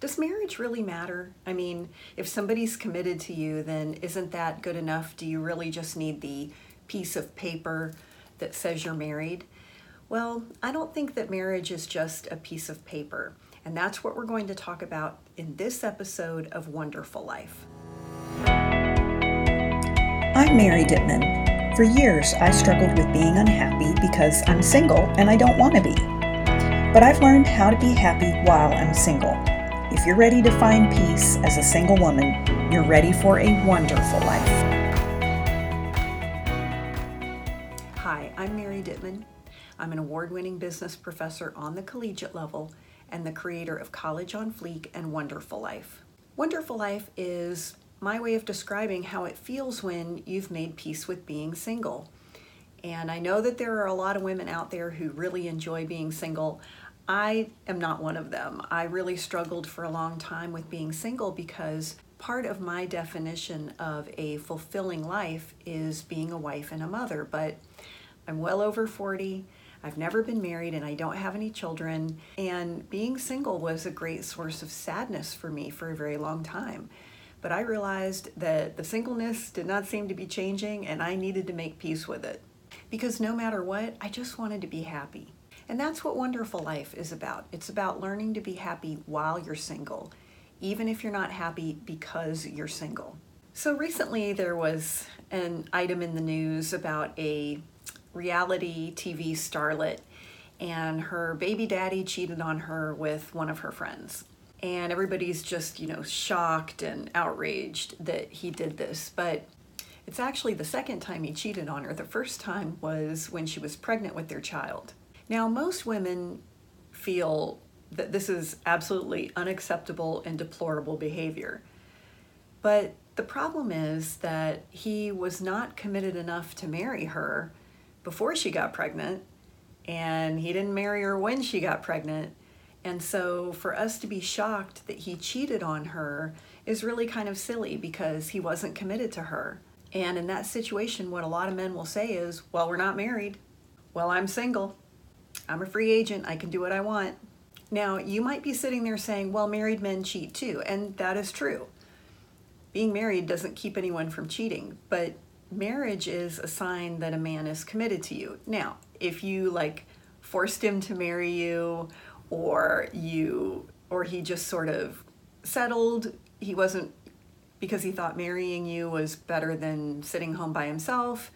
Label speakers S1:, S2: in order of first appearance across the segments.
S1: does marriage really matter? I mean, if somebody's committed to you, then isn't that good enough? Do you really just need the piece of paper that says you're married? Well, I don't think that marriage is just a piece of paper. And that's what we're going to talk about in this episode of Wonderful Life.
S2: I'm Mary Dittman. For years, I struggled with being unhappy because I'm single and I don't want to be. But I've learned how to be happy while I'm single. If you're ready to find peace as a single woman, you're ready for a wonderful life.
S1: Hi, I'm Mary Dittman. I'm an award winning business professor on the collegiate level and the creator of College on Fleek and Wonderful Life. Wonderful Life is my way of describing how it feels when you've made peace with being single. And I know that there are a lot of women out there who really enjoy being single. I am not one of them. I really struggled for a long time with being single because part of my definition of a fulfilling life is being a wife and a mother. But I'm well over 40. I've never been married and I don't have any children. And being single was a great source of sadness for me for a very long time. But I realized that the singleness did not seem to be changing and I needed to make peace with it. Because no matter what, I just wanted to be happy. And that's what Wonderful Life is about. It's about learning to be happy while you're single, even if you're not happy because you're single. So recently there was an item in the news about a reality TV starlet and her baby daddy cheated on her with one of her friends. And everybody's just, you know, shocked and outraged that he did this. But it's actually the second time he cheated on her. The first time was when she was pregnant with their child. Now, most women feel that this is absolutely unacceptable and deplorable behavior. But the problem is that he was not committed enough to marry her before she got pregnant, and he didn't marry her when she got pregnant. And so, for us to be shocked that he cheated on her is really kind of silly because he wasn't committed to her. And in that situation, what a lot of men will say is, Well, we're not married. Well, I'm single. I'm a free agent. I can do what I want. Now, you might be sitting there saying, Well, married men cheat too. And that is true. Being married doesn't keep anyone from cheating, but marriage is a sign that a man is committed to you. Now, if you like forced him to marry you or you or he just sort of settled, he wasn't because he thought marrying you was better than sitting home by himself.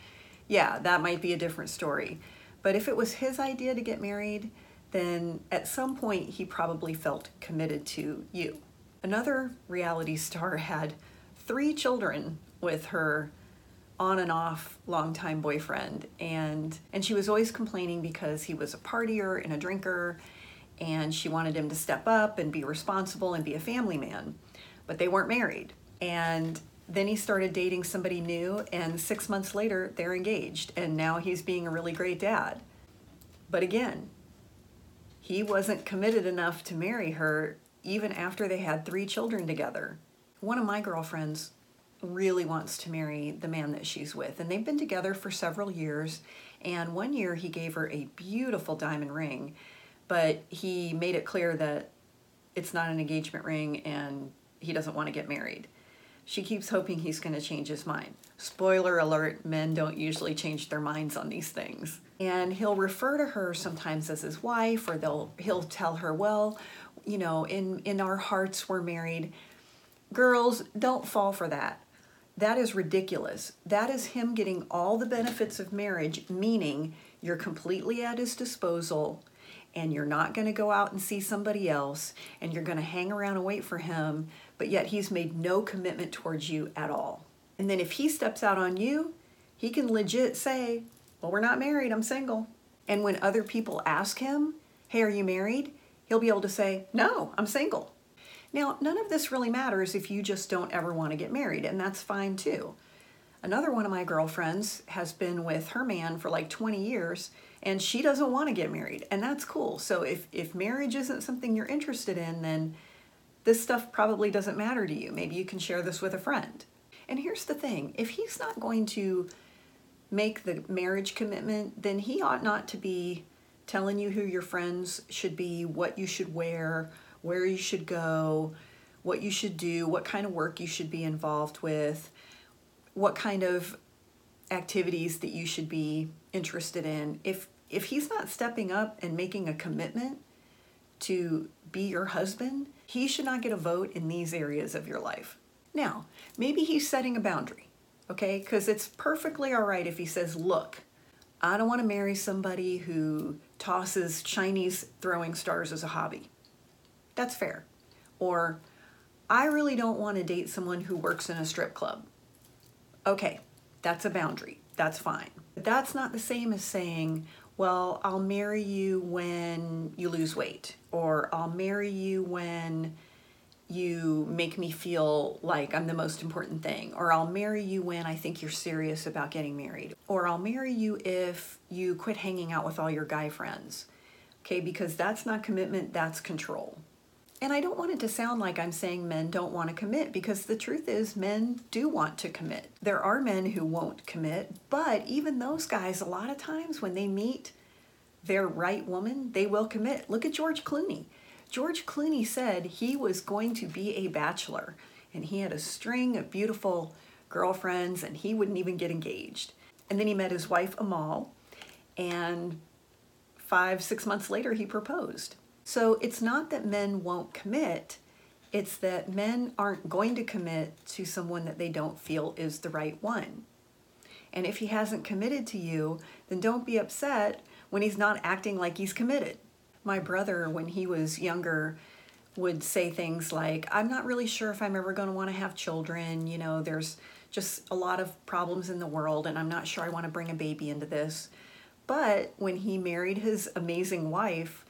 S1: Yeah, that might be a different story. But if it was his idea to get married, then at some point he probably felt committed to you. Another reality star had three children with her on and off longtime boyfriend. And and she was always complaining because he was a partier and a drinker and she wanted him to step up and be responsible and be a family man. But they weren't married. And then he started dating somebody new and 6 months later they're engaged and now he's being a really great dad but again he wasn't committed enough to marry her even after they had 3 children together one of my girlfriends really wants to marry the man that she's with. And they've been together for several years. And one year he gave her a beautiful diamond ring, but he made it clear that it's not an engagement ring and he doesn't want to get married. She keeps hoping he's going to change his mind. Spoiler alert, men don't usually change their minds on these things. And he'll refer to her sometimes as his wife or they'll he'll tell her, "Well, you know, in in our hearts we're married." Girls, don't fall for that that is ridiculous. That is him getting all the benefits of marriage, meaning you're completely at his disposal and you're not going to go out and see somebody else and you're going to hang around and wait for him, but yet he's made no commitment towards you at all. And then if he steps out on you, he can legit say, Well, we're not married, I'm single. And when other people ask him, Hey, are you married? He'll be able to say, No, I'm single. Now, none of this really matters if you just don't ever want to get married, and that's fine too. Another one of my girlfriends has been with her man for like 20 years and she doesn't want to get married, and that's cool. So if if marriage isn't something you're interested in, then this stuff probably doesn't matter to you. Maybe you can share this with a friend. And here's the thing, if he's not going to make the marriage commitment, then he ought not to be telling you who your friends should be, what you should wear, where you should go, what you should do, what kind of work you should be involved with, what kind of activities that you should be interested in. If if he's not stepping up and making a commitment to be your husband, he should not get a vote in these areas of your life. Now, maybe he's setting a boundary, okay? Because it's perfectly all right if he says, Look, I don't want to marry somebody who tosses Chinese throwing stars as a hobby. That's fair. Or, I really don't want to date someone who works in a strip club. Okay, that's a boundary. That's fine. But that's not the same as saying, well, I'll marry you when you lose weight, or I'll marry you when you make me feel like I'm the most important thing, or I'll marry you when I think you're serious about getting married, or I'll marry you if you quit hanging out with all your guy friends. Okay, because that's not commitment, that's control. And I don't want it to sound like I'm saying men don't want to commit because the truth is, men do want to commit. There are men who won't commit, but even those guys, a lot of times when they meet their right woman, they will commit. Look at George Clooney. George Clooney said he was going to be a bachelor and he had a string of beautiful girlfriends and he wouldn't even get engaged. And then he met his wife, Amal, and five, six months later, he proposed. So it's not that men won't commit, it's that men aren't going to commit to someone that they don't feel is the right one. And if he hasn't committed to you, then don't be upset when he's not acting like he's committed. My brother, when he was younger, would say things like, I'm not really sure if I'm ever going to want to have children. You know, there's just a lot of problems in the world, and I'm not sure I want to bring a baby into this. But when he married his amazing wife,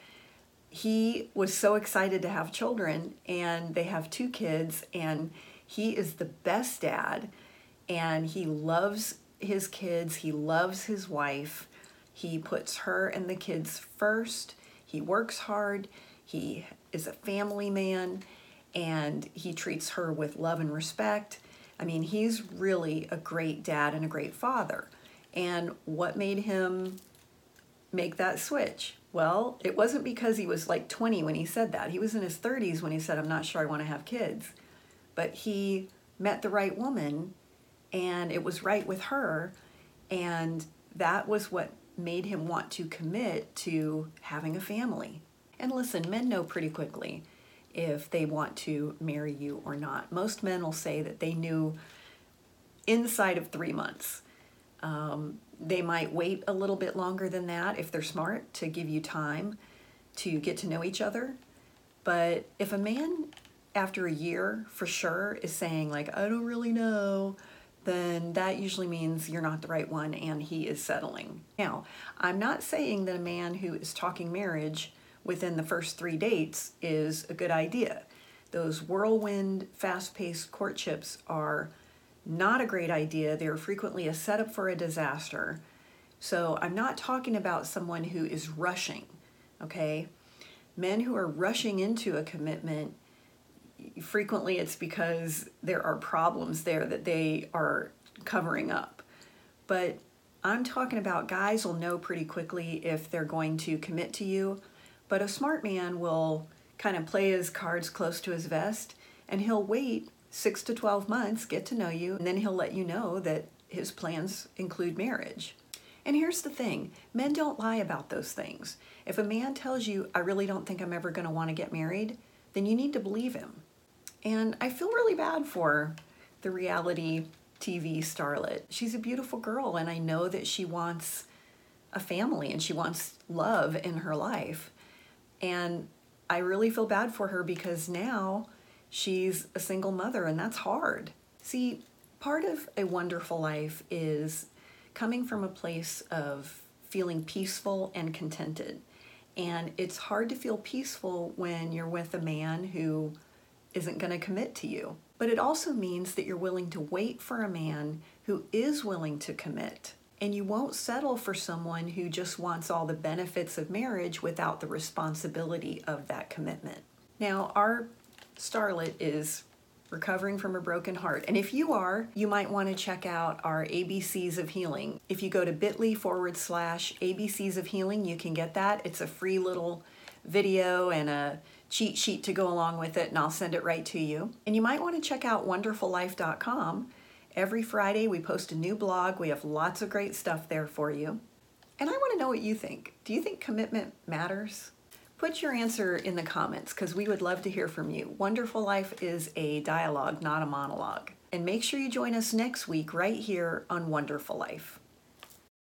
S1: he was so excited to have children, and they have two kids, and he is the best dad, and he loves his kids, he loves his wife, he puts her and the kids first, he works hard, he is a family man, and he treats her with love and respect. I mean, he's really a great dad and a great father. And what made him make that switch? Well, it wasn't because he was like 20 when he said that. He was in his 30s when he said, I'm not sure I want to have kids. But he met the right woman and it was right with her. And that was what made him want to commit to having a family. And listen, men know pretty quickly if they want to marry you or not. Most men will say that they knew inside of three months. Um, they might wait a little bit longer than that if they're smart to give you time to get to know each other. But if a man after a year for sure is saying like I don't really know, then that usually means you're not the right one and he is settling. Now, I'm not saying that a man who is talking marriage within the first 3 dates is a good idea. Those whirlwind fast-paced courtships are not a great idea. They're frequently a setup for a disaster. So I'm not talking about someone who is rushing, okay? Men who are rushing into a commitment, frequently it's because there are problems there that they are covering up. But I'm talking about guys will know pretty quickly if they're going to commit to you, but a smart man will kind of play his cards close to his vest and he'll wait six to 12 months, get to know you, and then he'll let you know that his plans include marriage. And here's the thing men don't lie about those things. If a man tells you, I really don't think I'm ever going to want to get married, then you need to believe him. And I feel really bad for the reality TV starlet. She's a beautiful girl, and I know that she wants a family and she wants love in her life. And I really feel bad for her because now she's a single mother, and that's hard. See, part of a wonderful life is coming from a place of feeling peaceful and contented. And it's hard to feel peaceful when you're with a man who isn't going to commit to you. But it also means that you're willing to wait for a man who is willing to commit. And you won't settle for someone who just wants all the benefits of marriage without the responsibility of that commitment. Now, our starlet is recovering from a broken heart. And if you are, you might want to check out our ABCs of Healing. If you go to bit.ly forward slash ABCs of Healing, you can get that. It's a free little video and a cheat sheet to go along with it, and I'll send it right to you. And you might want to check out wonderfullife.com. Every Friday, we post a new blog. We have lots of great stuff there for you. And I want to know what you think. Do you think commitment matters? Put your answer in the comments because we would love to hear from you. Wonderful Life is a dialogue, not a monologue. And make sure you join us next week right here on Wonderful Life.